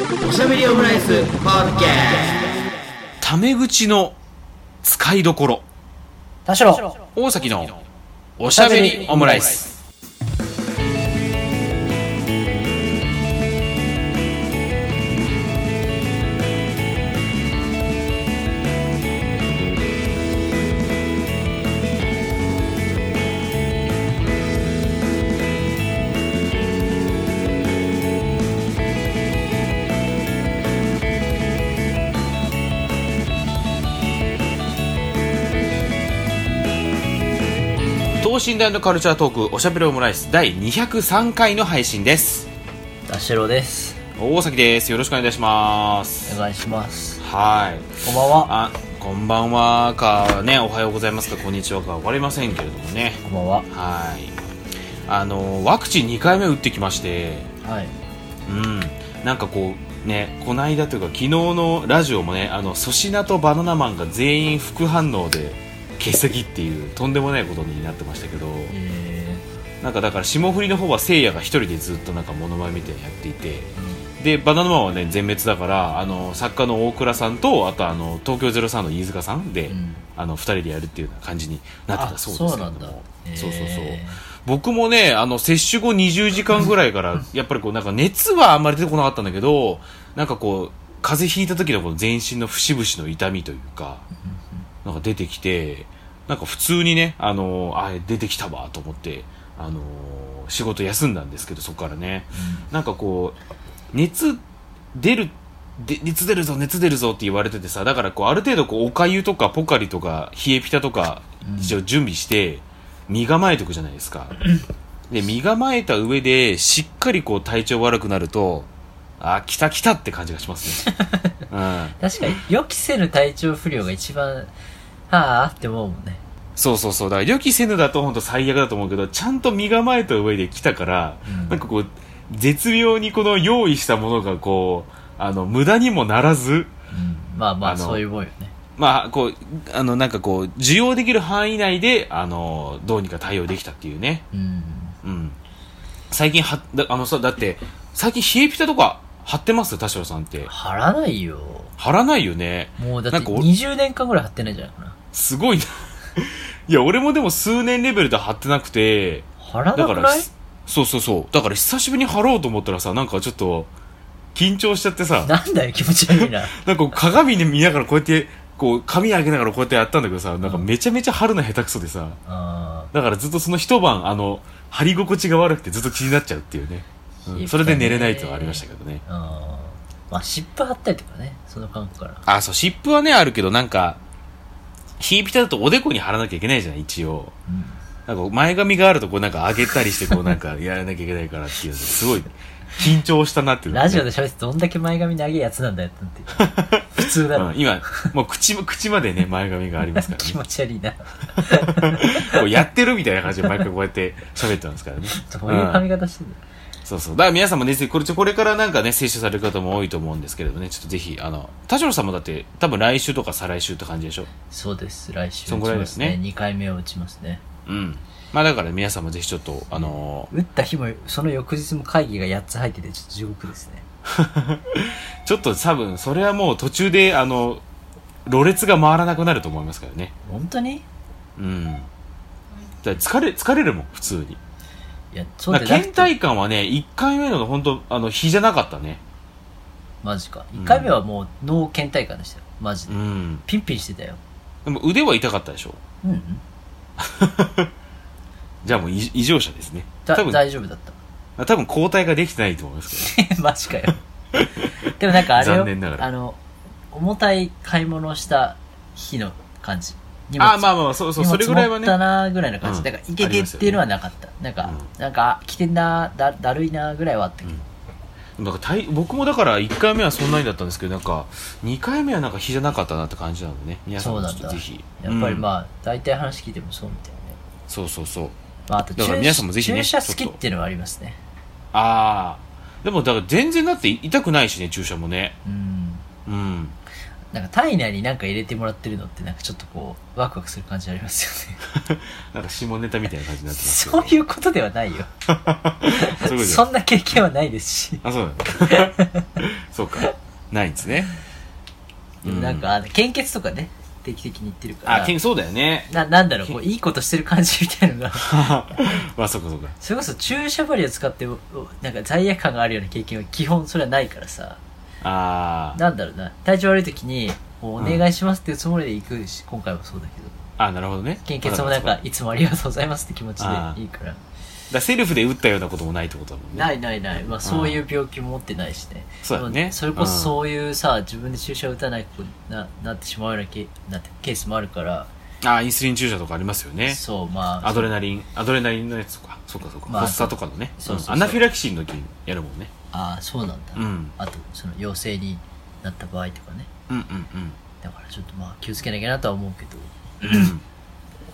おしゃべりオムライスポッドキャタメ口の使いどころ。田代。大崎のおしゃべりオムライス等身大のカルチャートークおしゃべりオムライス第203回の配信です。田代です。大崎です。よろしくお願いします。お願いします。はい。こんばんは。あこんばんは。かねおはようございますか。こんにちはか分かりませんけれどもね。こんばんは。はい。あのワクチン2回目打ってきまして。はい。うん。なんかこうねこの間というか昨日のラジオもねあの粗品とバナナマンが全員副反応で欠席っていうとんでもないことになってましたけどえなんかだから霜降りの方はせいやが一人でずっとなんかモノマネみたいなのやっていてでバナナマンはね全滅だからあの作家の大倉さんとあとあの東京03の飯塚さんで、うん。あの2人でやるっていう感じになってたそうですけれどそうそうそうそう。へ僕もねあの接種後20時間ぐらいからやっぱりこうなんか熱はあんまり出てこなかったんだけどなんかこう風邪ひいた時のこの全身の節々の痛みというかなんか出てきてなんか普通にねあのあ出てきたわと思ってあの仕事休んだんですけどそこからね。なんかこう熱出るで熱出るぞ熱出るぞって言われててさだからこうある程度こうおかゆとかポカリとか冷えピタとか一応準備して身構えておくじゃないですか。で身構えた上でしっかりこう体調悪くなるとあ来た来たって感じがしますね、うん、確かに予期せぬ体調不良が一番はあって思うもんね。そうそうそう。だから予期せぬだと本当最悪だと思うけどちゃんと身構えた上で来たから、うん。なんかこう絶妙にこの用意したものがこうあの無駄にもならずうん。まあまああのそういうもんよね。まあ、こう、あの、なんかこう、受容できる範囲内で、あの、どうにか対応できたっていうね。うん。うん。最近は、だあのさ、だって、最近冷えピタとか貼ってます？田代さんって。貼らないよ。貼らないよね。もうだってなんか俺20年間ぐらい貼ってないんじゃないかなすごいな。いや、俺もでも数年レベルで貼ってなくて、貼らだからなくない、そうそうそう。だから久しぶりに貼ろうと思ったらさ、なんかちょっと、緊張しちゃってさ、なんだよ気持ち悪いな。なんか鏡で見ながらこうやって、こう、髪上げながらこうやってやったんだけどさ、なんかめちゃめちゃ貼るの下手くそでさ、あだからずっとその一晩、あの、貼り心地が悪くてずっと気になっちゃうっていうね。うん。それで寝れないっていうのはありましたけどね。まあ湿布貼ったりとかねその感覚から。あ、そう、湿布はね、あるけど、なんか、冷えピタだとおでこに貼らなきゃいけないじゃない、一応。うんなんか前髪があるとこうなんか上げたりしてこうなんかやらなきゃいけないからっていうすごい緊張したなっていうのね、ラジオで喋ってどんだけ前髪長いやつなんだよって普通だろ、うん今、もう口も、口までね、前髪がありますから気ね。持ち悪いな こうやってるみたいな感じで毎回こうやって喋ってますからね。どういう髪型してんだよそうそう。だから皆さんもね、これ、これからなんかね、接種される方も多いと思うんですけれどね、ちょっとぜひ、あの、田代さんもだって、多分来週とか再来週って感じでしょ？そうです来週そんぐらいですね2回目を打ちますねうん。まあだから皆さんもぜひちょっと、あの打った日もその翌日も会議が8つ入っててちょっと地獄ですね ちょっと多分、それはもう途中で、あの、ろれつが回らなくなると思いますからね。本当に？うん。だ疲れ、疲れるもん、普通に。いやそう倦怠感はね、1回目の本当あの、日じゃなかったね。マジか。1回目はもう脳倦怠感でしたよ。マジで、うん。ピンピンしてたよ。でも腕は痛かったでしょ？うんうん。じゃあもう異異常者ですね。だ多分、大丈夫だった。多分抗体ができてないと思いますけど。マジかよ。でもなんかあれよ。あの重たい買い物をした日の感じ荷物あ、まあまあ、そうそう、それぐらいは持ったね。なぐらいの感じ、うんだからいけてっていうのはなかった、なんか、うなんか来てんなだだるいなぐらいはあったけど、なんか体僕もだから1回目はそんなにだったんですけど、なんか、2回目はなんか日じゃなかったなって感じなのでね。皆さんもそうなんだちょっとぜひ。やっぱりうんまあ、大体話聞いてもそうみたいなね、そうそうそう。まあ、あとだから皆さんもぜひね注射好きっていうのはありますねああ。でもだから全然だって痛くないしね、注射もね。うんうん。なんか体内に何か入れてもらってるのってなんかちょっとこうワクワクする感じありますよね なんか下ネタみたいな感じになってますそういうことではないよそんな経験はないですしあ、そうなんだ。そうか。ないんですね。でもなんか、あの献血とかね、定期的に行ってるから。あ、けんそうだよね。な、なんだろう、こう、いいことしてる感じみたいなのが、まあ、そっかそっか。それこそ注射針を使って、おなんか罪悪感があるような経験は基本それはないからさ、あー。なんだろうな、体調悪い時に、お願いしますっていうつもりで行くし、今回もそうだけど、あ、なるほどね。献血もなんか、いつもありがとうございますって気持ちあでいいから。だセルフで打ったようなこともないってことだもんね。ないないない。まあそういう病気も持ってないしね。そうだねそれこそそういうさ、自分で注射打たない子にななってしまうようなケなってケースもあるから、あ、インスリン注射とかありますよね。そう、まあ。アドレナリン、アドレナリンのやつとか。そうかそうか。まあ発作とかのね。そうそうそうアナフィラキシーの時にやるもんね。ああ、そうなんだ。うん。あと、その陽性になった場合とかね。うんうんだからちょっとまあ気をつけなきゃなとは思うけど。うん。うん。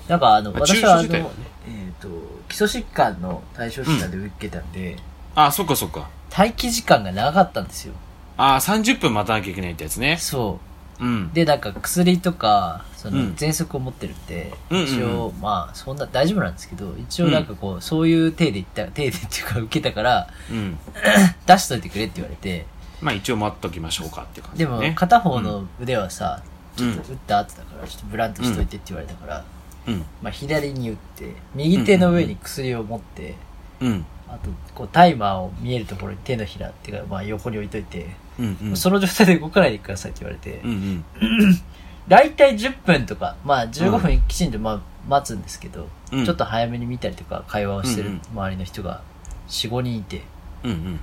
なんかあの、まあ私はあの、ねえっ、と、基礎疾患の対象者で受けたんで、あ、そっかそっか。待機時間が長かったんですよ。あ、30分待たなきゃいけないってやつね。そう。うん。で、なんか薬とか、そのうん、喘息を持ってるって、うんうんうん一応、まあ、そんな大丈夫なんですけど、一応なんかこう、そういう体で行った、体でっていうか受けたから、うん。出しといてくれって言われて、まあ一応待っときましょうかっていう感じで。も片方の腕はさ、うんちょっと打った後だから、ちょっとブランとしといてって言われたから、うん。まあ左に打って、右手の上に薬を持って、うん。あと、こう、タイマーを見えるところに手のひらっていうか、まあ横に置いといて、うん。うん。その状態で動かないでくださいって言われて、うんうん。大体10分とか、まあ15分きちんとまあ待つんですけど、うんちょっと早めに見たりとか会話をしてる周りの人が4、5人いて、うんうん。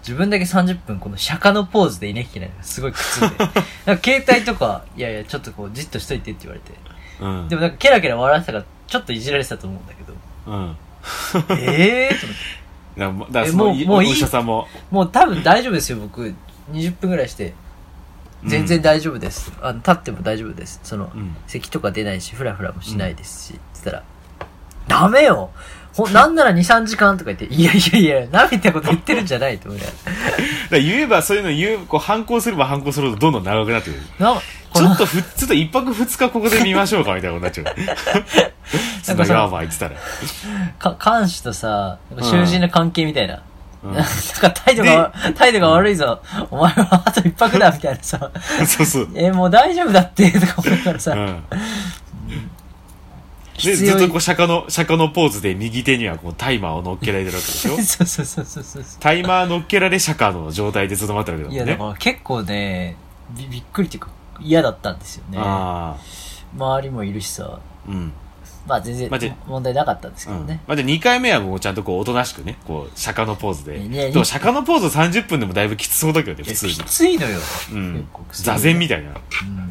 自分だけ30分この釈迦のポーズでいなきゃいけないのがすごい苦痛で。携帯とか、いやいや、ちょっとこうじっとしといてって言われて。うん。でもなんかケラケラ笑ってたから、ちょっといじられてたと思うんだけど、うん。ええーと思って。だからもうもういいお医者さんも、もう多分大丈夫ですよ、僕。20分ぐらいして。全然大丈夫です。あの、立っても大丈夫です。その、うん咳とか出ないし、フラフラもしないですし、つったら、ダメよほ、なんなら2、3時間とか言って、いやいやいや、なめたこと言ってるんじゃないと思うね。だ言えばそういうの言う、こう反抗すれば反抗するほどどんどん長くなってくる。な、ちょっとふ、ちょっと一泊二日ここで見ましょうかみたいなことになっちゃう。そんなヤーバー言ってたら。か、監視とさ、囚人の関係みたいな。うん なんか態度が、態度が悪いぞ。お前はあと一泊だ、みたいなさ。そうそう。え、もう大丈夫だって、とか思いながらさ。うん。で、ずっとこう、釈迦の、釈迦のポーズで右手にはこう、タイマーを乗っけられてるわけでしょ？そうそうそうそうそう。タイマー乗っけられ釈迦の状態でずっと待ってるわいや、けだもんね。だから結構ね、びびっくりっていうか、嫌だったんですよね。あ周りもいるしさ。あ。うん。まあ全然問題なかったんですけうん。どね。まあ、じゃ2回目はもうちゃんとこう、おとなしくね、こう、釈迦のポーズで。いやでも釈迦のポーズ30分でもだいぶきつそうだけどね、普通にいやき。ついのよ。うん。座禅みたいな。うん。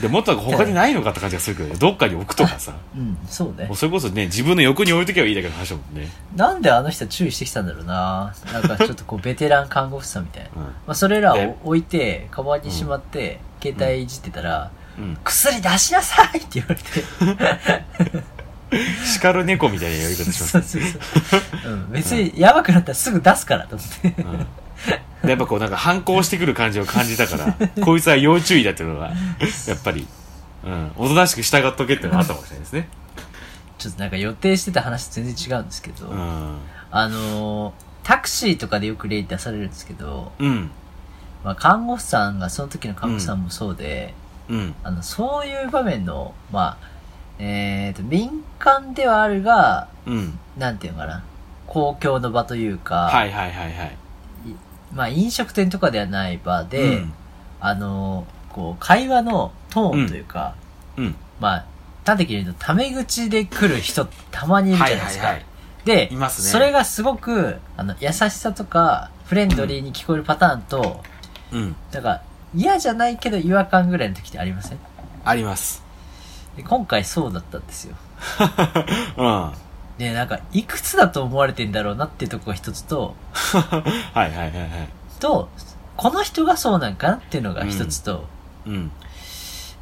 で、もっと他にないのかって感じがするけどね、どっかに置くとかさ。うん、そうね。それこそね、自分の横に置いとけばいいだけの話だもんね。なんであの人は注意してきたんだろうな。なんかちょっとこう、ベテラン看護婦さんみたいな。うん。まあそれらでを置いて、カバンにしまって、携帯いじってたら、うん。薬出しなさいって言われて。叱る猫みたいなやり方しますそうそうそう。うん、別にやばくなったらすぐ出すからと思って。やっぱこうなんか反抗してくる感じを感じたから、こいつは要注意だっていうのが、やっぱり、うん、おとなしく従っとけっていうのがあったかもしれないですね。ちょっとなんか予定してた話と全然違うんですけど、うん。あのータクシーとかでよく例に出されるんですけど、うん。まあ、看護婦さんが、その時の看護婦さんもそうで、うん。あの、そういう場面の、まあ、えっ、と、民間ではあるが、うん。なんていうのかな、公共の場というか、はいはいはいはい。まあ、飲食店とかではない場で、うんあのーこう、会話のトーンというか、うん。まあ、端的に言うと、タメ口で来る人たまにいるじゃないですか。はいはいはいで、いますねそれがすごく、あの、優しさとか、フレンドリーに聞こえるパターンと、うん。なんか、嫌じゃないけど違和感ぐらいの時ってありません？あります。で今回そうだったんですよ。うん。はで、なんか、いくつだと思われてんだろうなっていうところが一つと、いはいはいはい。と、この人がそうなんかなっていうのが一つと、うん。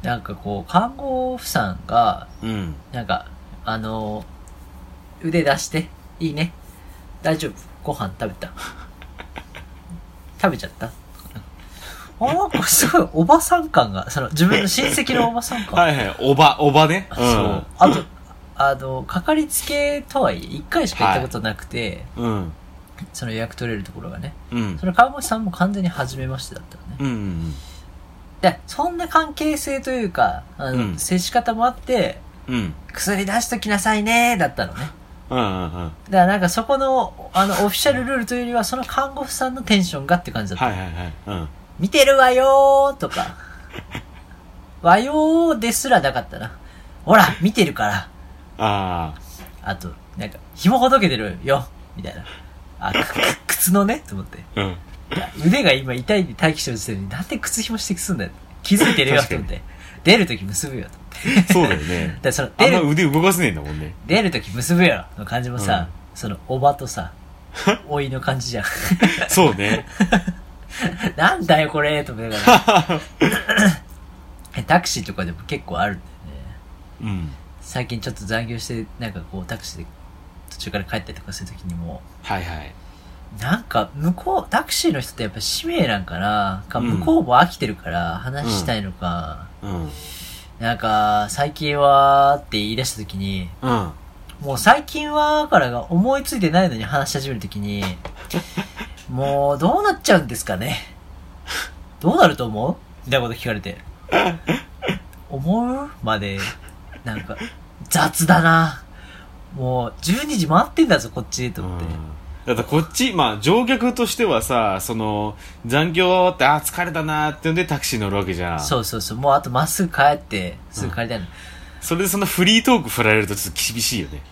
なんかこう、看護婦さんが、うん。なんか、あのー腕出して、いいね。大丈夫。ご飯食べた。食べちゃったあ、なんかすごいおばさん感が、その自分の親戚のおばさん感。はいはい。おば、おばね。そう。あと、あの、かかりつけとはいえ、一回しか行ったことなくて、うん。うん。その予約取れるところがね。うんそ。の看護師さんも完全に初めましてだったのね。うんうんで、そんな関係性というか、あの、うん接し方もあって、うん。うん。薬出しときなさいねだったのね。うんうんうん。だからなんかそこの、あの、オフィシャルルールというよりは、その看護婦さんのテンションがって感じだった。はいはいはい。うん。見てるわよーとか、わよーですらなかったな。ほら、見てるから。ああと、なんか、紐ほどけてるよみたいな。あ、くく靴のねと思って。あ。うん。腕が今痛いで待機してる時点で、なんで靴紐指摘すんだよ。気づいてるよ と思って。出るとき結ぶよと思って。そうだよね。でそのあんま出る、腕動かせねえんだもんね。出るとき結ぶよの感じもさ、その、おばとさ、おいの感じじゃん。そうね。なんだよこれと思いながら。タクシーとかでも結構あるんだよね。うん。最近ちょっと残業して、なんかこうタクシーで途中から帰ったりとかするときにも、はいはい。なんか向こう、タクシーの人ってやっぱ使命なんかなかうん向こうも飽きてるから話したいのか、うん。なんか最近はって言い出したときに、うん。もう最近はからが思いついてないのに話し始めるときに、もうどうなっちゃうんですかね？どうなると思う？みたいなこと聞かれて。思う？まで、なんか、雑だな。もう、12時回ってんだぞ、こっち、と思って。だってこっち、まあ乗客としてはさ、その、残業終わって、あー疲れたなーってんでタクシー乗るわけじゃん。そうそうそう。もうあとまっすぐ帰って、すぐ帰りたいの。それでそのフリートーク振られるとちょっと厳しいよね。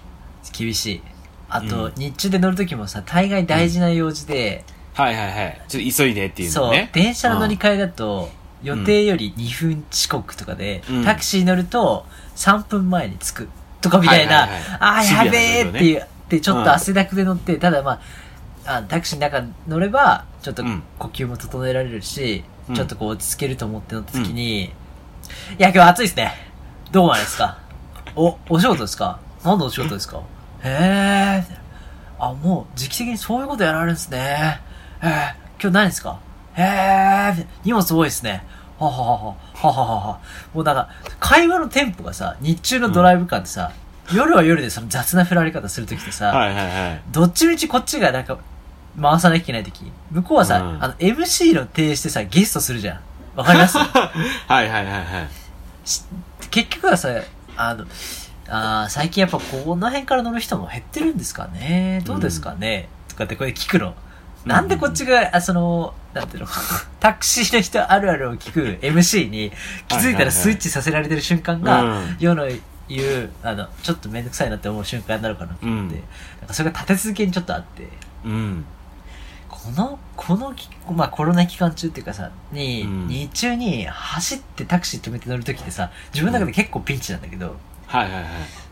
厳しい。あと、うん日中で乗るときもさ、大概大事な用事で、はいはいはい。ちょっと急いでっていうそう。電車の乗り換えだと、予定より2分遅刻とかで、うんタクシー乗ると3分前に着くとかみたいな、はいはいはい。ああ、やべえっていう、で、ちょっと汗だくで乗って、ただまあ、あタクシーの中乗れば、ちょっとうん。呼吸も整えられるし、うん。ちょっとこう落ち着けると思って乗った時に、いや、今日暑いですね。どうもあれですか。お、お仕事ですか。何のお仕事ですか。へえ、あ、もう時期的にそういうことやられるんですね。へえ、今日何ですか。へえ、荷物多いですね。はははは、はははは。もうなんか、会話のテンポがさ、日中のドライブ感ってさ、夜は夜でその雑な振られ方するときってさ、はいはいはい。どっちみちこっちがなんか、回さなきゃいけないとき、向こうはさ、うんあの、MC の提してさ、ゲストするじゃん。わかります？はいはいはいはい。し結局はさ、あの、あー最近やっぱこの辺から乗る人も減ってるんですかね？どうですかね、とかってこれ聞くの。なんでこっちが、あその、なんていうの、タクシーの人あるあるを聞く MC に気づいたらスイッチさせられてる瞬間が、うん。世の言う、あの、ちょっとめんどくさいなって思う瞬間になるかなと思って、うん。なんかそれが立て続けにちょっとあって、うん。この、このき、まあコロナ期間中っていうかさ、に、うん。日中に走ってタクシー止めて乗るときってさ、自分の中で結構ピンチなんだけど、はいはいはい。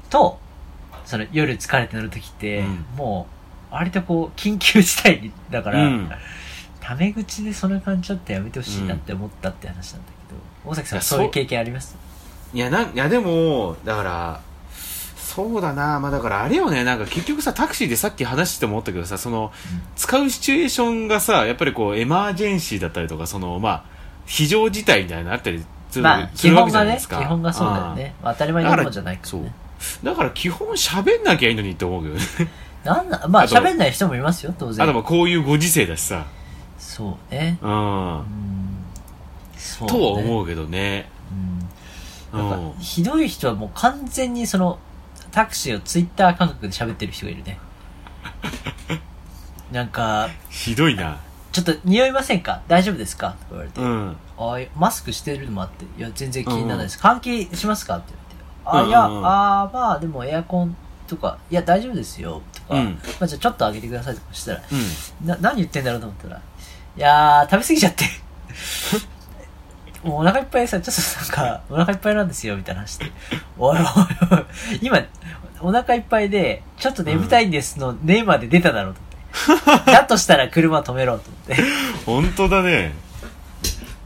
と、その夜疲れて乗るときって、うん。もう、割とこう、緊急事態にだから、うんタメ口でその感じちょっとやめてほしいなって思ったって話なんだけど、大崎さんいやそういう経験あります？いや、なん、いやでも、だから、そうだな、まあだからあれよね、なんか結局さ、タクシーでさっき話して思ったけどさ、その、使うシチュエーションがさ、やっぱりこう、エマージェンシーだったりとか、その、まあ、非常事態みたいなのあったりする,、まあ、するわけじゃ基本がね、基ないですか。本がそうだよね。まあ当たり前のものじゃないからね。そう。だから基本喋んなきゃいいのにって思うけどね。なんな、まああと喋んない人もいますよ、当然。あとまあこういうご時世だしさ。そうね。うん。うん。そう、ね。とは思うけどね。うん。うなんかん。、ひどい人はもう完全にその、タクシーをツイッター感覚で喋ってる人がいるね。なんか、ひどいな。ちょっと匂いませんか？大丈夫ですか？とか言われて。うん。あマスクしてるのもあって、いや、全然気にならないです。換気しますか？って言われて。あ、いや、うんうんうんあーまあ、でもエアコンとか、いや、ー、食べ過ぎちゃって。もうお腹いっぱいでさ、ちょっとなんか、お腹いっぱいなんですよ、みたいな話して。おいおいおい、今、お腹いっぱいで、ちょっと眠たいんですの、ねまで出ただろうと思って。だとしたら車止めろと思って。本当だね。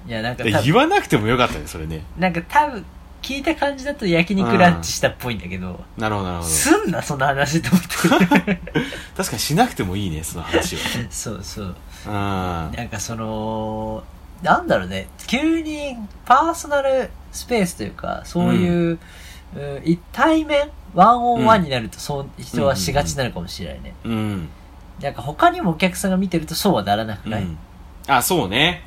いや、なんか言わなくてもよかったね、それね。なんか多分、聞いた感じだと焼肉ランチしたっぽいんだけど、なるほど、なるほど。すんな、その話と思って。確かにしなくてもいいね、その話 そうそう。は。なんかその、なんだろうね、急にパーソナルスペースというか、そういう、うん一対面ワンオンワンになると、そう、人はしがちなのかもしれないね。うん。うん。なんか他にもお客さんが見てるとそうはならなくない、うん。あ、そうね。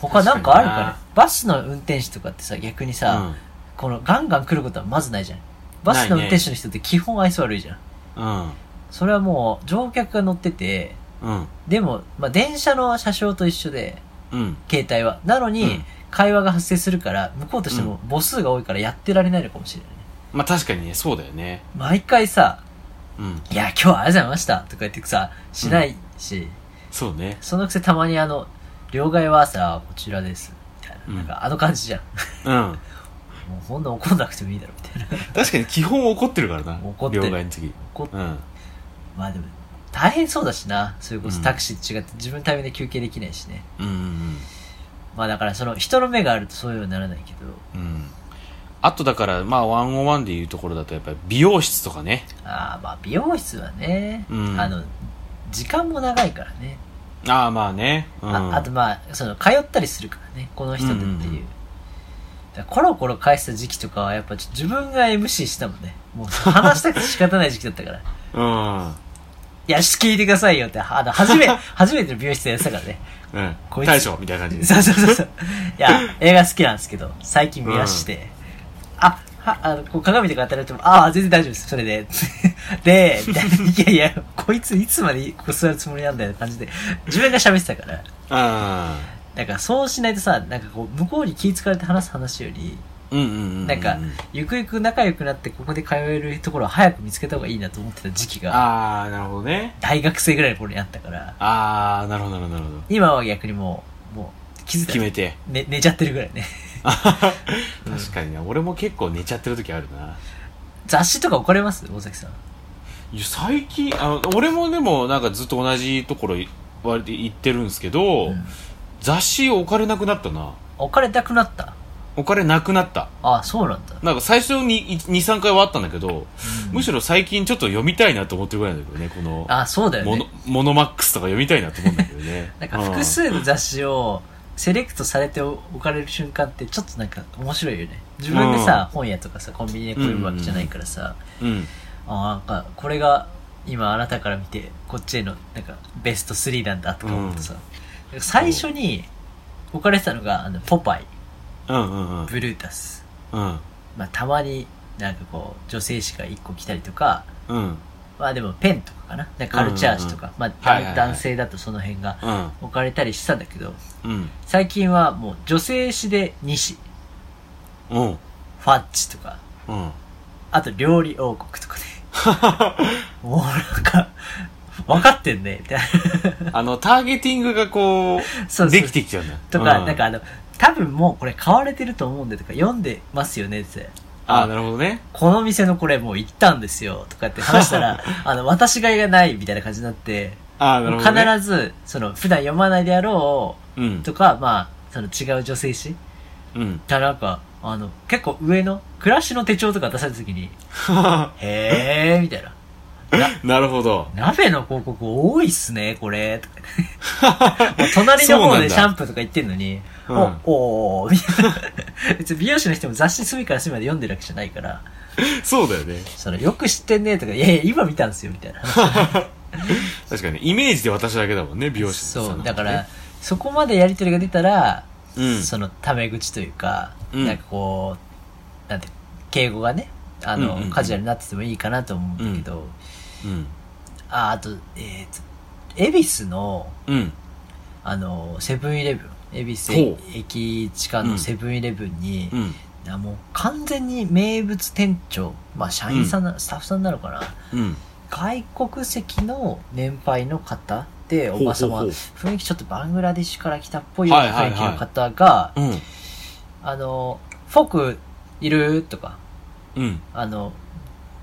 他なんかあるかね？確かバスの運転手とかってさ、逆にうさ、ん。このガンガン来ることはまずないじゃん。バスの運転手の人って基本愛想悪いじゃん。うん。それはもう乗客が乗ってて、うん。でも、まあ、電車の車掌と一緒で、うん。携帯は。なのに、うん会話が発生するから、向こうとしても母数が多いからやってられないのかもしれないね。まあ確かにね、そうだよね。毎回さ、うん。いや、今日はありがとうございましたとか言ってさ、しないし、そうね。そのくせたまにあの、両替はさ、こちらです。みたいな。うんなんかあの感じじゃん。うん。もうほんと怒んなくてもいいだろ、みたいな。確かに基本怒ってるからな。怒ってる両替の時。怒っうん。まあでも、大変そうだしな。それこうんそタクシーと違って自分のタイミングで休憩できないしね。うんうんまあだからその人の目があるとそういうようにならないけど、うん。うん。あとだから、まあ、101でいうところだと、やっぱり美容室とかね。ああまあ美容室はね、うんあの、時間も長いからね。ああ、まあね。うん。ああとまあ、その通ったりするからね、この人でっていう。うんうんコロコロ返した時期とかはやっぱ自分が MC したもんね。もう話したくて仕方ない時期だったから。うん。いや、聞いてくださいよって、あの、初め、初めての美容室でやってたからね。うん。大将みたいな感じで。そうそうそうそう。いや、映画好きなんですけど、最近見まして、あ、は、あの、こう鏡とか当たられても、ああ、全然大丈夫です、それで。で、いやいや、こいついつまでここ座るつもりなんだよって感じで、自分が喋ってたから、あなんかそうしないとさ、なんかこう、向こうに気ぃ使われて話す話より、あ。うんうんうんうん。なんか、ゆくゆく仲良くなってここで通えるところを早く見つけた方がいいなと思ってた時期が、ああ、なるほどね。大学生ぐらいの頃にあったから、ああ、なるほどなるほどなるほど。今は逆にもう、もう、気づ決めて。ね、寝ちゃってるぐらいね。確かにな。俺も結構寝ちゃってる時あるな。雑誌とか置かれます？大崎さん。いや、最近、あの、俺もでもなんかずっと同じところ割と行ってるんですけど、うん雑誌置かれなくなったな。置かれたくなった？置かれなくなった。あそうなんだ。なんか最初に2、3回はあったんだけど、うんむしろ最近ちょっと読みたいなと思ってるぐらいなんだけどね、この、あ、そうだよモノね。モノマックスとか読みたいなと思うんだけどね。なんか複数の雑誌をセレクトされて置かれる瞬間ってちょっとなんか面白いよね。自分でさ、本屋とかさ、コンビニで来るわけじゃないからさ、うん。うん。あなんかこれが今あなたから見てこっちへのなんかベスト3なんだとか思うとさ、なんか最初に置かれてたのがあのポパイ、うんうんうん。ブルータス。うん。まあたまになんかこう女性誌が1個来たりとか、うん。まあでもペンとかかな。カルチャー誌とか、まあ、男性だとその辺がうん。置かれたりしたんだけど、うん。最近はもう女性誌で2誌、うん。ファッチとか、うん。あと料理王国とかね。もうなんか、分かってんね、みたいな。あの、ターゲティングがこう、そうそうできてきちゃうんだ。とか、うんなんかあの、多分もうこれ買われてると思うんでとか読んでますよねって。ああ、なるほどね。この店のこれもう行ったんですよとかって話したら、あの、私がいがないみたいな感じになって、ああ、なるほど、ね。必ず、その、普段読まないであろうんう、。とか、まあ、その違う女性誌うん。がなんか、あの、結構上の、暮らしの手帳とか出された時に、へー、みたいな。な、なるほど。鍋の広告多いっすね、これ。隣の方でシャンプーとか言ってんのに、うんお、おー、みたいな。美容師の人も雑誌隅から隅まで読んでるわけじゃないから、そうだよね。その、よく知ってんねとか、いやいや、今見たんですよ、みたいな。確かに、イメージで私だけだもんね、美容師のそう、だから、、そこまでやりとりが出たら、うん。その、タメ口というか、うんなんかこう、なんて、敬語がね、あの、うんうんうんカジュアルになっててもいいかなと思うんだけど、うん。あ、あと、えーと、恵比寿の、うん。あの、セブンイレブン、恵比寿ほ駅地下のセブンイレブンに、うん。もう完全に名物店長、まあ社員さんな、スタッフさんなのかな？うん。外国籍の年配の方で、おばさま、雰囲気ちょっとバングラデシュから来たっぽいようなはいはいはい雰囲気の方が、うん。あの、フォークいる？とか、うん。あの、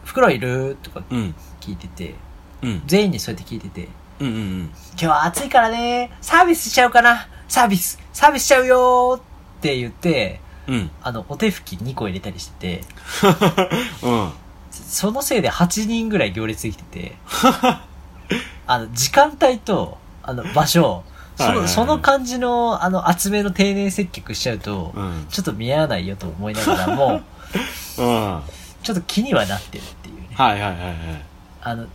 袋いる？とかうん。聞いてて、うん。全員にそうやって聞いてて、うん。うん。今日は暑いからね、サービスしちゃうかなサービスサービスしちゃうよーって言って、うん。あの、お手拭き2個入れたりしてて、うん。そのせいで8人ぐらい行列できてて、あの、時間帯と、あの、場所、その、その感じの、あの、厚めの丁寧接客しちゃうと、うん。ちょっと見合わないよと思いながらも、うん。はちょっと気にはなってるっていうね。いはいはいはい。あの、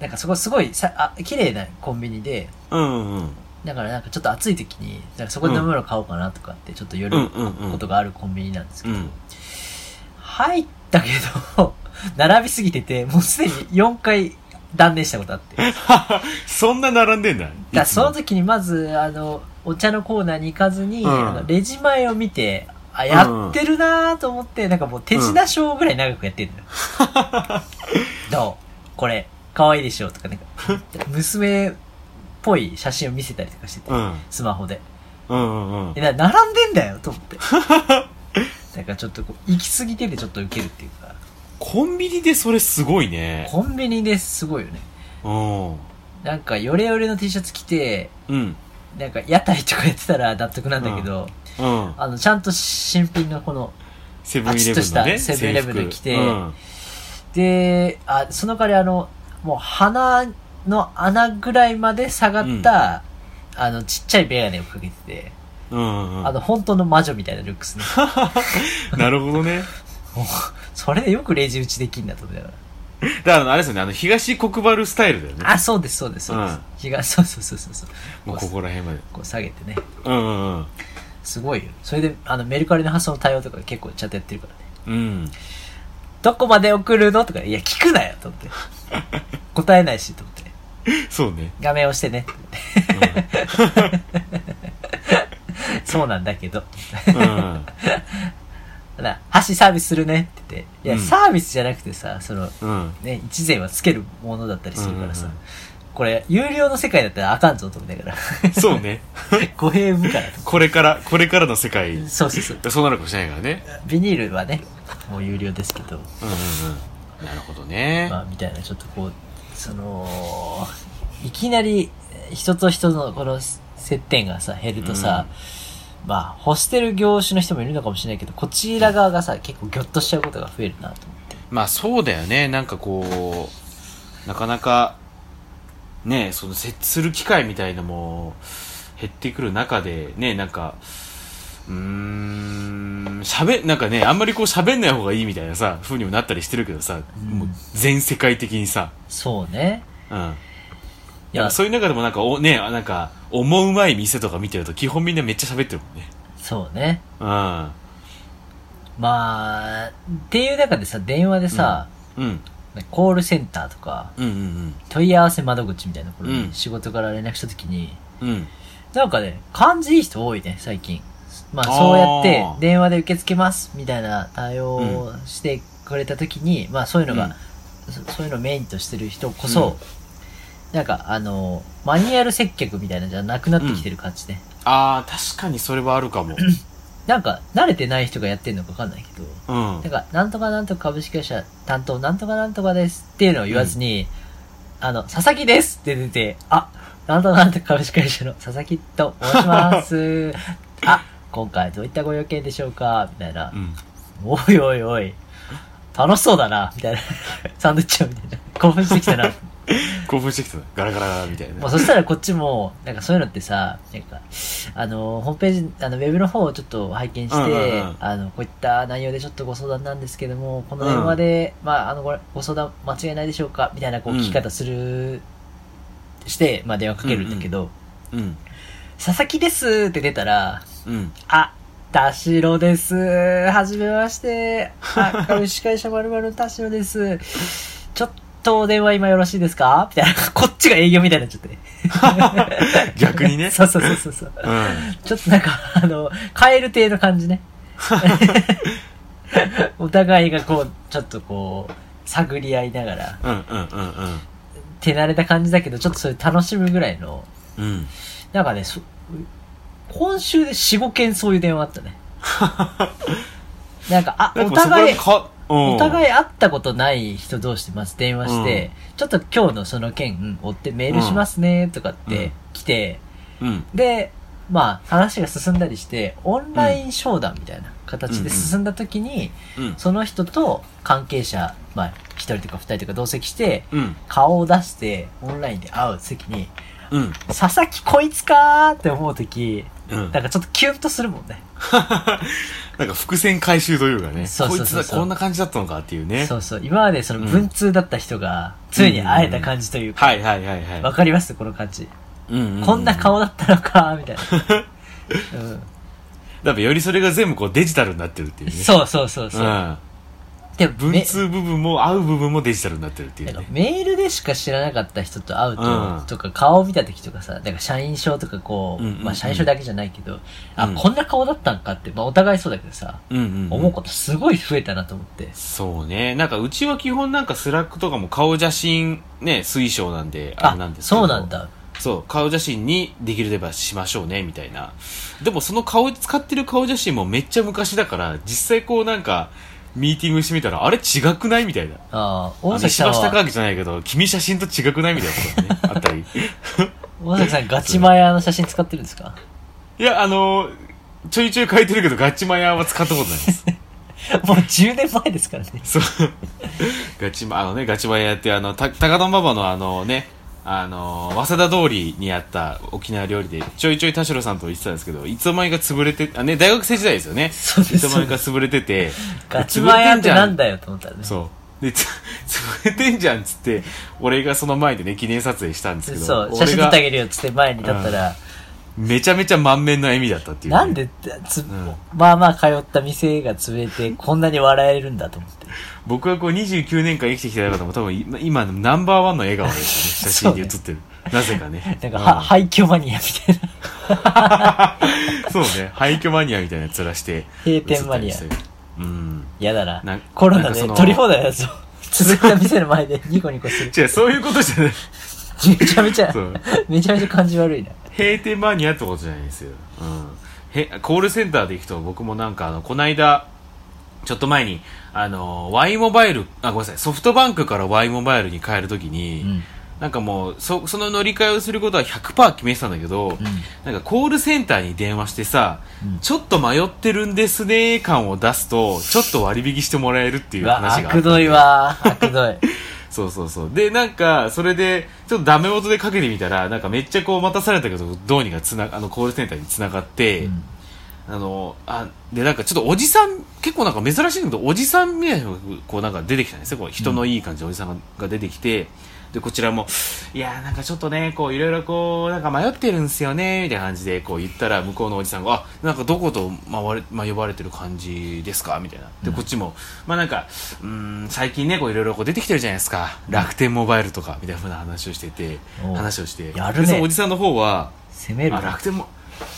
なんかそこすごいさ、あ、綺麗なコンビニで、うんうん。だからなんかちょっと暑い時に、なんかそこで飲むの買おうかなとかってちょっと寄るうんうんうんことがあるコンビニなんですけど、うん。入ったけど、並びすぎてて、もうすでに4回断念したことあって。そんな並んでんだ。らその時にまず、あの、お茶のコーナーに行かずに、うんレジ前を見て、あ、やってるなーと思って、なんかもう手品ショーぐらい長くやってんのよ。どう？これ、可愛いでしょとか、なんか、娘っぽい写真を見せたりとかしてて、うん。スマホで。うんうんうんえ、。な、並んでんだよと思って。なんかちょっとこう、行き過ぎててちょっとウケるっていうか、コンビニでそれすごいね。コンビニですごいよね。うん。なんか、ヨレヨレの T シャツ着て、うん。なんか、屋台とかやってたら納得なんだけど、うん。あの、ちゃんと新品のこの、セブンイレブンのね。セブンイレブンで制服来てうん。で、あ、その代わりあの、もう鼻の穴ぐらいまで下がった、あの、ちっちゃいメガネをかけてて、うんうんうん。あの、本当の魔女みたいなルックスね。なるほどね。それでよくレジ打ちできんだと思いながら。だからあれですよね、あの、東国原スタイルだよね。あ、そうです、そうです、そうです。うん日が、そうそうそうそうそう。もうここら辺まで。こう下げてね。うんうんうん。すごいよ。それで、あの、メルカリの発送の対応とか結構ちゃんとやってるからね。うん。どこまで送るの？とか、いや、聞くなよと思って。答えないし、と思って。そうね。画面押してね。そうなんだけど。うん。うん。ただ、箸サービスするねって言って。いや、うんサービスじゃなくてさ、その、うん。ね、一税はつけるものだったりするからさ。うんうんうんこれ、有料の世界だったらあかんぞと思いながら。そうね。語弊深かなと。これから、これからの世界、そうそうそう。そうなるかもしれないからね。ビニールはね、もう有料ですけど。うんうんうん。なるほどね。まあ、みたいな、ちょっとこう、その、いきなり、人と人のこの接点がさ、減るとさ、まあ、欲してる業種の人もいるのかもしれないけど、こちら側がさ、結構ギョッとしちゃうことが増えるなと思って。まあそうだよね。なんかこう、なかなか、ね、その接する機会みたいのも減ってくる中で、ね、なんか、うーん、喋、なんかね、あんまりこう喋んない方がいいみたいなさ、風にもなったりしてるけどさ、もう全世界的にさ、そうね。うん。いいやや、そういう中でもなんか、お、ね、なんか、思うまい店とか見てると、基本みんなめっちゃ喋ってるもんね。そうね。うん。まあ、っていう中でさ、電話でさ、うん。コールセンターとか、うんうん問い合わせ窓口みたいなところうんに仕事から連絡したときに、うん。うん。なんかね、感じいい人多いね、最近。まあ、そうやって、電話で受け付けます、みたいな対応をしてくれたときに、まあ、そういうのが、そそういうのをメインとしてる人こそ、なんか、あの、マニュアル接客みたいなのじゃなくなってきてる感じね。ああ、確かにそれはあるかも。なんか、慣れてない人がやってんのかわかんないけど、うんなん。か、なんとかなんとか株式会社担当なんとかなんとかですっていうのを言わずに、あの、佐々木ですって出て、あ、なんとかなんとか株式会社の佐々木と申します。あ、今回どういったご用件でしょうか？みたいな。う。ん。おいおいおい、楽しそうだな。みたいな。サンドイッチをみたいな。興奮してきたな。興奮してきた。ガラガラみたいな。もうそしたらこっちも、なんかそういうのってさ、なんか、あの、ホームページ、あの、ウェブの方をちょっと拝見して、うんうんうん。あの、こういった内容でちょっとご相談なんですけども、この電話で、まあ、あの、ごご相談間違いないでしょうか？みたいな、こう、うん。聞き方する、して、まあ、電話かけるんだけど、うん佐々木ですって出たら、うんあ、田代です。はじめまして。あ、株式会社まるの田代です。ちょっとお電話今よろしいですか？みたいな。こっちが営業みたいになっちゃって。逆にね そうそうそうそうそう。うんちょっとなんか、あの、カエル亭の感じね。お互いがこう、ちょっとこう、探り合いながら、うんうんうんうん手慣れた感じだけど、ちょっとそれ楽しむぐらいの、うんなんかね、そ今週で4、5件そういう電話あったね。なんか、あ、お互い、お互い会ったことない人同士でまず電話して、ちょっと今日のその件追ってメールしますねとかって来て、うん。で、まあ話が進んだりして、オンライン商談みたいな形で進んだ時に、うん。その人と関係者、まあ一人とか二人とか同席して、うん。顔を出してオンラインで会う席に、うん。佐々木こいつかーって思うとき、うん。なんかちょっとキュンとするもんね。なんか伏線回収というかね。こいつはこんな感じだったのかっていうね。そうそう。今までその文通だった人が、ついに会えた感じというか、はいはいはいはい。わかります？この感じ。うんうんうんこんな顔だったのかみたいな。うんだからよりそれが全部こうデジタルになってるっていうね。そうそうそうそう。うん。でもめ文通部分も会う部分もデジタルになってるっていうね。メールでしか知らなかった人と会うと、うんとか顔を見た時とかさ、なんか社員証とかこう、うんうんうんまあ社員証だけじゃないけど、あ、うんこんな顔だったんかって、まあお互いそうだけどさ、うんうんうん。思うことすごい増えたなと思って。そうね。なんかうちは基本なんか Slack とかも顔写真ね、推奨なんで、ああれなんですけど。そうなん。だ。そう、顔写真にできればしましょうね、みたいな。でもその顔、使ってる顔写真もめっちゃ昔だから、実際こうなんか、ミーティングしてみたら、あれ違くないみたいな。ああ、大あ崎さんは、石橋貴明じゃないけど、君写真と違くないみたいなことがね、あったり。大崎さんガチマヤの写真使ってるんですか？いや、あのちょいちょい書いてるけど、ガチマヤは使ったことないです。もう10年前ですからね。そう。ガチマ、あのね、ガチマヤってあの、た高田馬場のあのね、あの、早稲田通りにあった沖縄料理で、ちょいちょい田代さんと言ってたんですけど、いつの間にか潰れて、あ、ね、大学生時代ですよね。いつの間にか潰れてて、ガチマヤってなんだだよと思ったらね。そう。で、つ 潰れてんじゃんっつって、俺がその前でね、記念撮影したんですけど、そう、写真撮ってあげるよっつって前に立ったら、めちゃめちゃ満面の笑みだったっていうね、なんでつ、んまあまあ通った店が潰れて こんなに笑えるんだと思って。僕はこう29年間生きてきた中でも多分今今のナンバーワンの笑顔ですよね。写真で写ってる。なぜかね。なんか、うんは、廃墟マニアみたいな。そうね。廃墟マニアみたいなやつらして。閉店マニアうん。やだななん。コロナで取り放題のやつを続いた店の前でニコニコする。違う、そういうことじゃない。めちゃめちゃめちゃめちゃ感じ悪いな。閉店マニアってことじゃないんですよ。うん。へ、コールセンターで行くと僕もなんかあの、こないだ、ちょっと前に、あの、Y モバイル、あ、ごめんなさい、ソフトバンクから Y モバイルに変えるときに、うん。なんかもう、そ、その乗り換えをすることは100%決めてたんだけど、なんかコールセンターに電話してさ、うんちょっと迷ってるんですね感を出すと、ちょっと割引してもらえるっていう話があ悪どいわ。悪どい。そうそうそう。で、なんか、それで、ちょっとダメ元でかけてみたら、なんかめっちゃこう待たされたけど、どうにかつな、あの、コールセンターに繋がって、うんあの、あ、で、なんかちょっとおじさん、結構なんか珍しいんだけど、おじさんみたいなこうなんか出てきたんですよ。こう人のいい感じのおじさんが出てきて、で、こちらも、いやーなんかちょっとね、こういろいろこう、なんか迷ってるんすよね、みたいな感じでこう言ったら、向こうのおじさんが、あ、なんかどこと迷われ、迷われてる感じですかみたいな。で、こっちも、まあなんか、うーん、最近ね、こういろいろこう出てきてるじゃないですか。楽天モバイルとか、みたいな風な話をしてて、話をして。やるねでそのおじさんの方は、まあ、攻めるな。楽天も、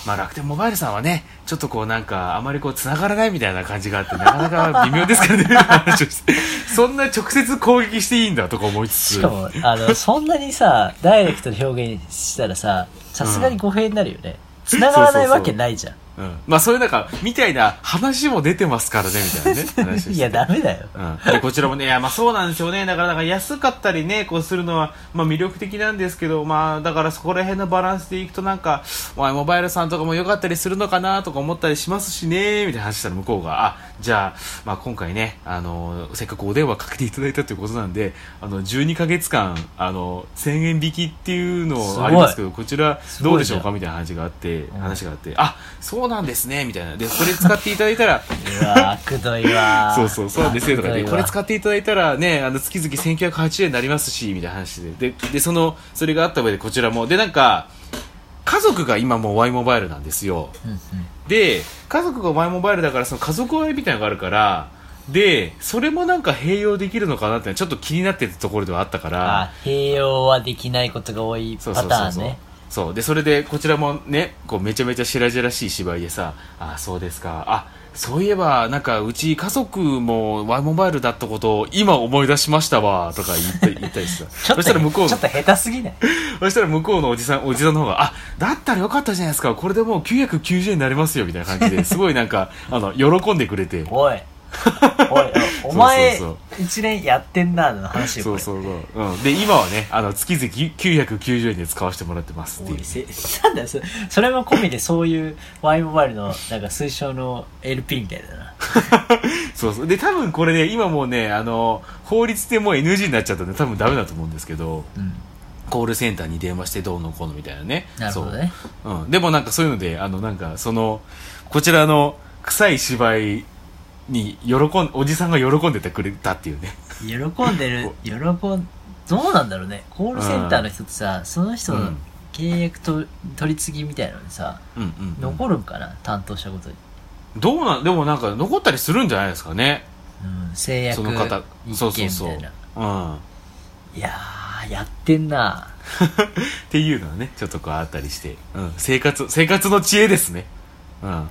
まあ、楽天モバイルさんはね、ちょっとこうなんか、あまりこう繋がらないみたいな感じがあって、なかなか微妙ですからね、そんな直接攻撃していいんだとか思いつつ、しかも、あの、そんなにさ、ダイレクトで表現したらさ、さすがに語弊になるよね。繋がらないわけないじゃん。うん。まあそういうなんか、みたいな話も出てますからね、みたいなね。いや、ダメだよ。うん、でこちらもね、いやまあそうなんですよね、だからなんか安かったりね、こうするのは、まあ、魅力的なんですけど、まあ、だからそこら辺のバランスでいくと、なんか、ワイモバイルさんとかも良かったりするのかなとか思ったりしますしね、みたいな話したら向こうが、あじゃあ、まあ、今回ね、あのせっかくお電話かけていただいたということなんで、あの12ヶ月間、あの1000円引きっていうのありますけど、こちらどうでしょうか？みたいな話があって、話があって、あそうなんですね、みたいな、でこれ使っていただいたら、うわ、悪どいわ。そうそう、そうなんですよとかこれ使っていただいたらね、あの、月々1980円になりますし、みたいな話で。で、で、その、それがあった上でこちらも、で、なんか、家族が今もう Y モバイルなんですよ。うんうんで、家族が Y モバイルだから、その家族割みたいなのがあるから、で、それもなんか併用できるのかなってちょっと気になってたところではあったから、あ、併用はできないことが多いそうパそうそうそうターンね。そう。でそれでこちらもねこうめちゃめちゃ白々しい芝居でさあそうですか。あそういえばなんかうち家族も Y モバイルだったことを今思い出しましたわとか言った言ったりさ。そしたら向こうのちょっと下手すぎない そしたら向こうのおじさんおじさんの方があだったらよかったじゃないですか。これでもう990円になりますよみたいな感じですごいなんかあの喜んでくれて。おい。おい、お前 そうそう、一年やってんな、の話よ。これそうそうそう、うん、で今はねあの月々990円で使わせてもらってますっていうおいせなんだよ、そそれも込みでそういう Y モバイルのなんか推奨の LP みたいだな。そうそう。で、多分これね、今もうね、あの、法律でもう NG になっちゃったんで、多分ダメだと思うんですけど、うん。コールセンターに電話してどうのこうのみたいなね。なるほどねそう。うん。でもなんかそういうので、あのなんかその、こちらの臭い芝居に喜ん、おじさんが喜んでてくれたっていうね。喜んでる喜んどうなんだろうねコールセンターの人ってさその人のうん契約と取り次ぎみたいなのにさうんうん、うん。残るんかな？担当したことに、どうなん、でもなんか残ったりするんじゃないですかね。うん、制約その方。一そうそうそう。件みたいなうん。いやーやってんな っていうのはね、ちょっとこうあったりして。うん。生活、生活の知恵ですね。うん。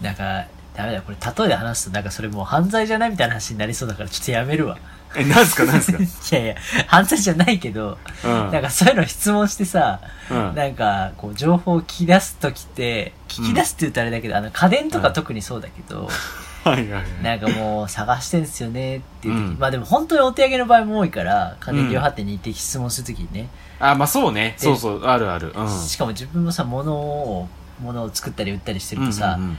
なんかダメだこれ例えで話すとなんかそれもう犯罪じゃないみたいな話になりそうだからちょっとやめるわえ、なんすか？なんすか？いやいや犯罪じゃないけど、うん。なんかそういうの質問してさ、うんなんかこう情報を聞き出す時って聞き出すって言うとあれだけど、あの家電とか特にそうだけど、はいはいはい。なんかもう探してんすよねっていう時、うんまあでも本当にお手上げの場合も多いから家電量販店に行って質問する時にね、あ、まあそうね。でそうそう、あるある。うん。しかも自分もさ物を物を作ったり売ったりしてるとさ、うんうんうん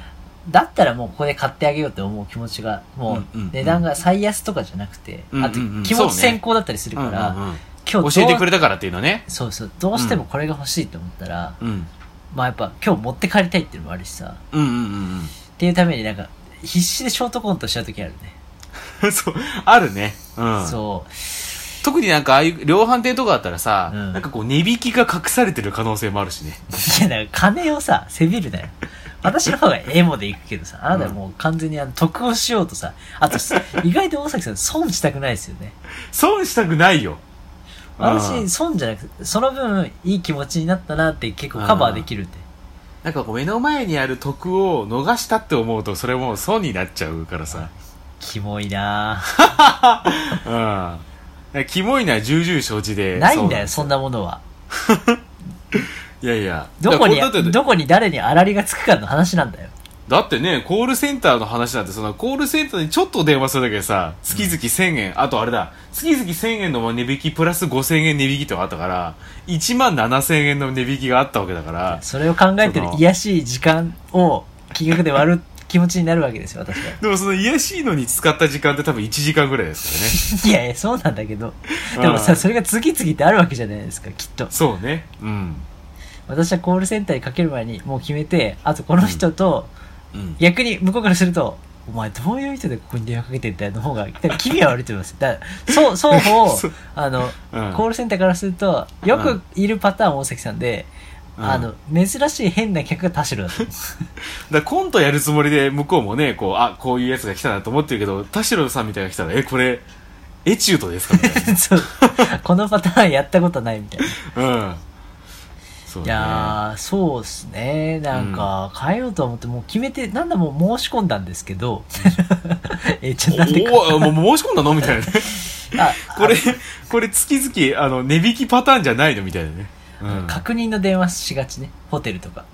だったらもうここで買ってあげようって思う気持ちがもう値段が最安とかじゃなくて、あと気持ち先行だったりするから、今日教えてくれたからっていうのね。そうそうどうしてもこれが欲しいと思ったら、うん。まあやっぱ今日持って帰りたいっていうのもあるしさっていうためになんか必死でショートコントしちゃう時あるね、うん。そう、あるね。うん。そう特になんかああいう量販店とかだったらさ、うんなんかこう値引きが隠されてる可能性もあるしね。いやだから金をさせびるなよ私の方がエモで行くけどさあなたはもう完全にあの得をしようとさあと意外と大崎さん損したくないですよね損したくないよ。うん私損じゃなくてその分いい気持ちになったなって結構カバーできるんでなんかこう目の前にある得を逃したって思うとそれもう損になっちゃうからさ。キモいな うん。キモいのは重々承知で。ぁないんだよそそんなものはう いやいや。どこにだってどこに誰にあらりがつくかの話なんだよ。だってね、コールセンターの話なんて、そのコールセンターにちょっと電話するだけでさ、月々1000円、あとあれだ、月々1000円の値引きプラス5000円値引きとかあったから、1万7000円の値引きがあったわけだから、それを考えてる癒やしい時間を企画で割る気持ちになるわけですよ私は。でもその癒やしいのに使った時間って多分1時間ぐらいですか いやいやそうなんだけど。でもさうんそれが次々ってあるわけじゃないですかきっと。らね。そうね。うん。私はコールセンターにかける前にもう決めてあとこの人と、うん。逆に向こうからするとお前どういう人でここに電話かけてんだよの方が多分気味は悪いと思います。だからそう 双方そう あの、うん。コールセンターからするとよくいるパターン大崎さんで、うん。あの珍しい変な客が田代だと思うだからコントやるつもりで向こうもね、こう、あ、こういうやつが来たなと思ってるけど、田代さんみたいなのが来たら、え、これ、エチュートですかみたい そう。このパターンやったことないみたいなな。うん。そういね。やー、そうっすね。なんか、変えようと思って、もう決めて、なんだもう申し込んだんですけど、え、ちょっとなんでか、おおもう申し込んだの？みたいなね。あこれ、これ月々、あの、値引きパターンじゃないの？みたいなね。うん。確認の電話しがちね。ホテルとか。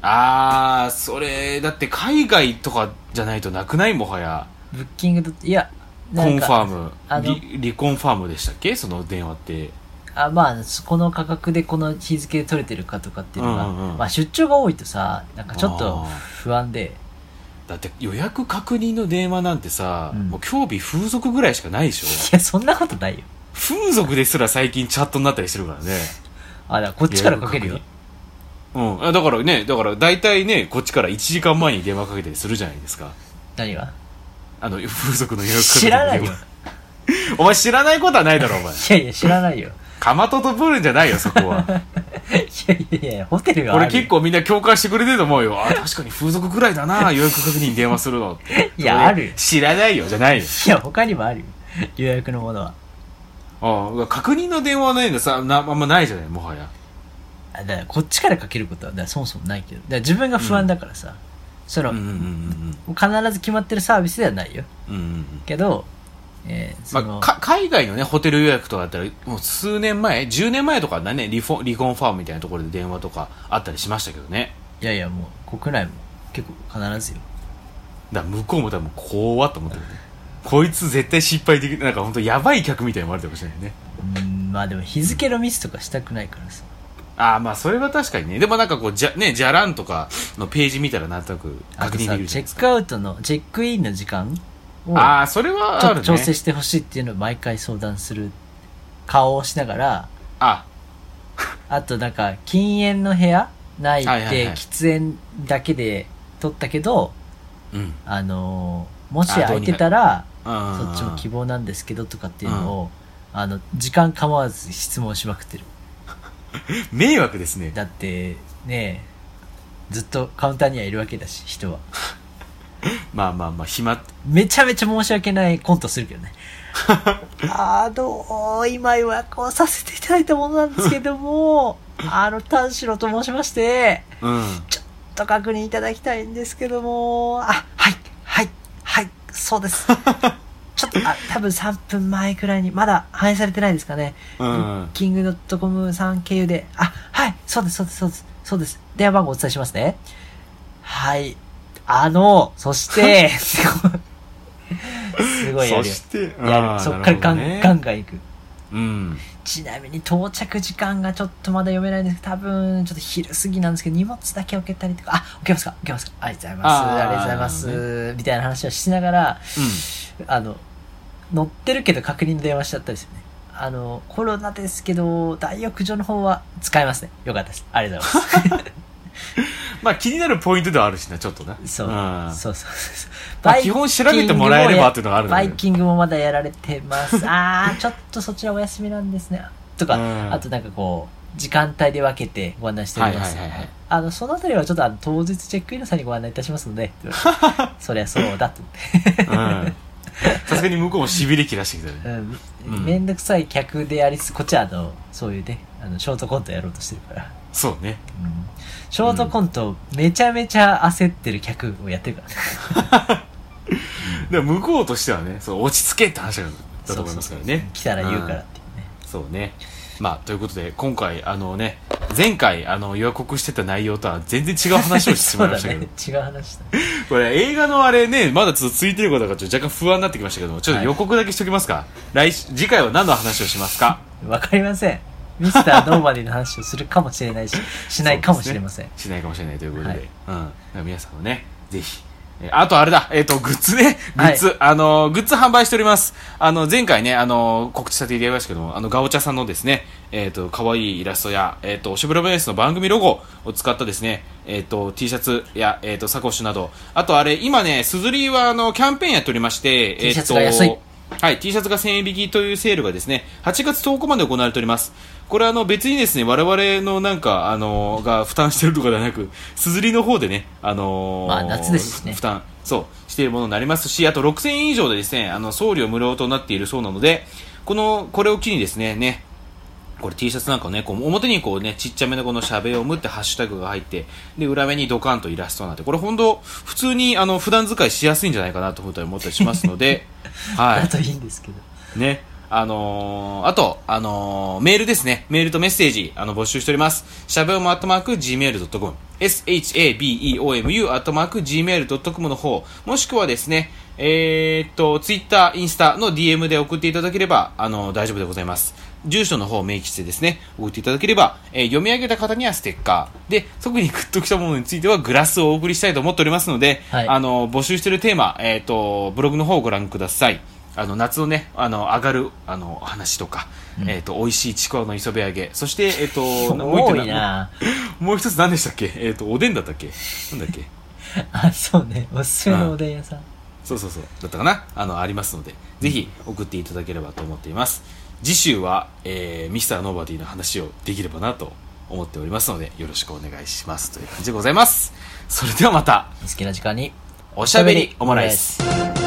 あー、それ、だって海外とかじゃないとなくない？もはや。ブッキングと、いや、コンファーム。リリコンファームでしたっけ？その電話って。あまあ、この価格でこの日付で取れてるかとかっていうのが、うんうんうんまあ出張が多いとさ、なんかちょっと不安で、だって予約確認の電話なんてさ、うんもう興味風俗ぐらいしかないでしょいや、そんなことないよ。風俗ですら最近チャットになったりしてるからね。あ、だからこっちからかけるよ。うん。あだからね、だから大体ね、こっちから1時間前に電話かけたりするじゃないですか。何が？あの、風俗の予約知らないよ。お前知らないことはないだろ、お前。いやいや、知らないよ。かまととぶるんじゃないよ、そこは。いやいやいや、ホテルがあるよこれ結構みんな共感してくれてると思うよ。あ、確かに風俗ぐらいだな、予約確認に電話するの。いやあるよ知らないよ、じゃないよ。いや、他にもあるよ。予約のものは。あ確認の電話はないのさ、なあんまないじゃない、もはや。あだからこっちからかけることはだそもそもないけど。だ自分が不安だからさ、その、うんうんうん必ず決まってるサービスではないよ。うん。うんうんうん。けど、えーまあ、か海外のね、ホテル予約とかだったら、もう数年前、10年前とかだね、リフォン、リコンファームみたいなところで電話とかあったりしましたけどね。いやいや、もう国内も結構必ずよ。だ向こうも多分怖っと思ってるね。こいつ絶対失敗できなんか本当やばい客みたいに思われてるかもしれないね。うん、まあでも日付のミスとかしたくないからさ。ああ、まあそれは確かにね。でもなんかこう、じゃ、ね、じゃらんとかのページ見たらなんとなく確認できるじチェッゃないですか。クアウトの、チェックインの時間を、ああ、それはちょっ。と調整してほしいっていうのを毎回相談する顔をしながら、あ、あとなんか禁煙の部屋ないはいはい。はいで喫煙だけで撮ったけどうん。あのーもし空いてたらそそっちも希望なんですけどとかっていうのを、あの時間構わず質問しまくってる。迷惑ですね。だってねずっとカウンターにはいるわけだし人は まあまあまあ暇。めちゃめちゃ申し訳ないコントするけどね。あの今予約をさせていただいたものなんですけども あの丹代と申しましてうん。ちょっと確認いただきたいんですけどもあはいはいはいそうです。ちょっとあ多分3分前くらいにまだ反映されてないですかね。うん。キングドットコムさん経由で、あ、はい、そうです、そうです、そうです、そうです。電話番号お伝えしますね。はい。あの、そして、すごいやるよそ。してやる。そっからガン、ガンガン行く。うんちなみに到着時間がちょっとまだ読めないんですけど、多分ちょっと昼過ぎなんですけど、荷物だけ置けたりとか、あ、置けますか？置けますか？ありがとうございます。ありがとうございます。みたいな話をしながら、あの、乗ってるけど確認の電話しちゃったりするね。あの、コロナですけど、大浴場の方は使えますね。よかったです。ありがとうございます。まあ気になるポイントではあるしなちょっとなそう、んそうそうそう。まあ基本調べてもらえればっていうのがあるんだバけどイキングもまだやられてます。あー、ちょっとそちらお休みなんですね。とか、うんあとなんかこう、時間帯で分けてご案内しております。はいはいはいはいあの、そのあたりはちょっとあの当日チェックインの際にご案内いたしますので、そりゃそうだと思って。うんさすがに向こうもしびれ切らしてきたねうんうんめんどくさい客でありつつ、こっちはあの、そういうね、あの、ショートコントやろうとしてるから。そうねうんショートコント、めちゃめちゃ焦ってる客をやってるからね。でも向こうとしてはねそう落ち着けって話だと思いますからね来たら言うからっていうね。そうね。まあ、ということで、今回、あのね、前回、あの、予告してた内容とは全然違う話をしてしまいましたけど、そうだね。違う話だ。これ映画のあれね、まだちょっとついてることがちょっと若干不安になってきましたけども、ちょっと予告だけしときますか。来週、次回は何の話をしますか？わかりません。ミスターノーマディの話をするかもしれないし、しないかもしれません。しないかもしれないということで、はい。うん。皆さんもね、ぜひ、えーあとあれだ、えっ、と、グッズね、グッズ、はいあのー、グッズ販売しております。あの、前回ね、あのー、告知させていただきましたけども、あの、ガオチャさんのですね、えっ、と、可愛いイラストや、えっ、と、シュブラベースの番組ロゴを使ったですね、えっ、と、T シャツや、えっ、と、サコッシュなど、あとあれ、今ね、スズリは、あの、キャンペーンやっておりまして、T シャツが安い。はい、T シャツが1000円引きというセールがですね、8月10日まで行われております。これあの別にですね、我々のなんか、あのが負担してるとかではなく、すずりの方でね、あのーまあ夏ですしね負担、そう、しているものになりますし、あと6000円以上でですね、あの、送料無料となっているそうなので、この、これを機にですね、ね、これ T シャツなんかをね、こう表にこうね、ちっちゃめのこのしゃべをむってハッシュタグが入って、で、裏目にドカンとイラストになって、これ本当普通にあの、普段使いしやすいんじゃないかなと思ったりしますので、はい。だといいんですけど。ね。あのー、あと、あのー、メールですね。メールとメッセージ、あの、募集しております。しゃべおもアットマーク gmail.com、shabeomu アットマーク gmail.com の方、もしくはですね、えーっと、ツイッター、インスタの DM で送っていただければ、あの、大丈夫でございます。住所の方を明記してですね、送っていただければ、えー読み上げた方にはステッカー。で、特にグッときたものについてはグラスをお送りしたいと思っておりますので、はいあの、募集しているテーマ、えーっと、ブログの方をご覧ください。あの、夏のね、あの、上がる、あの、話とか、うんえっ、と、美味しいちくわの磯辺揚げ、そして、えっ、と、もう多一点いな もう一つ何でしたっけ？えっ、と、おでんだったっけ？なんだっけ？あ、そうね。おすすめのおでん屋さん。そうそうそう。だったかな？あの、ありますので、ぜひ送っていただければと思っています。次週は、えー、ミスターノーバディの話をできればなと思っておりますので、よろしくお願いします。という感じでございます。それではまた、お好きな時間に。おしゃべりオムライス。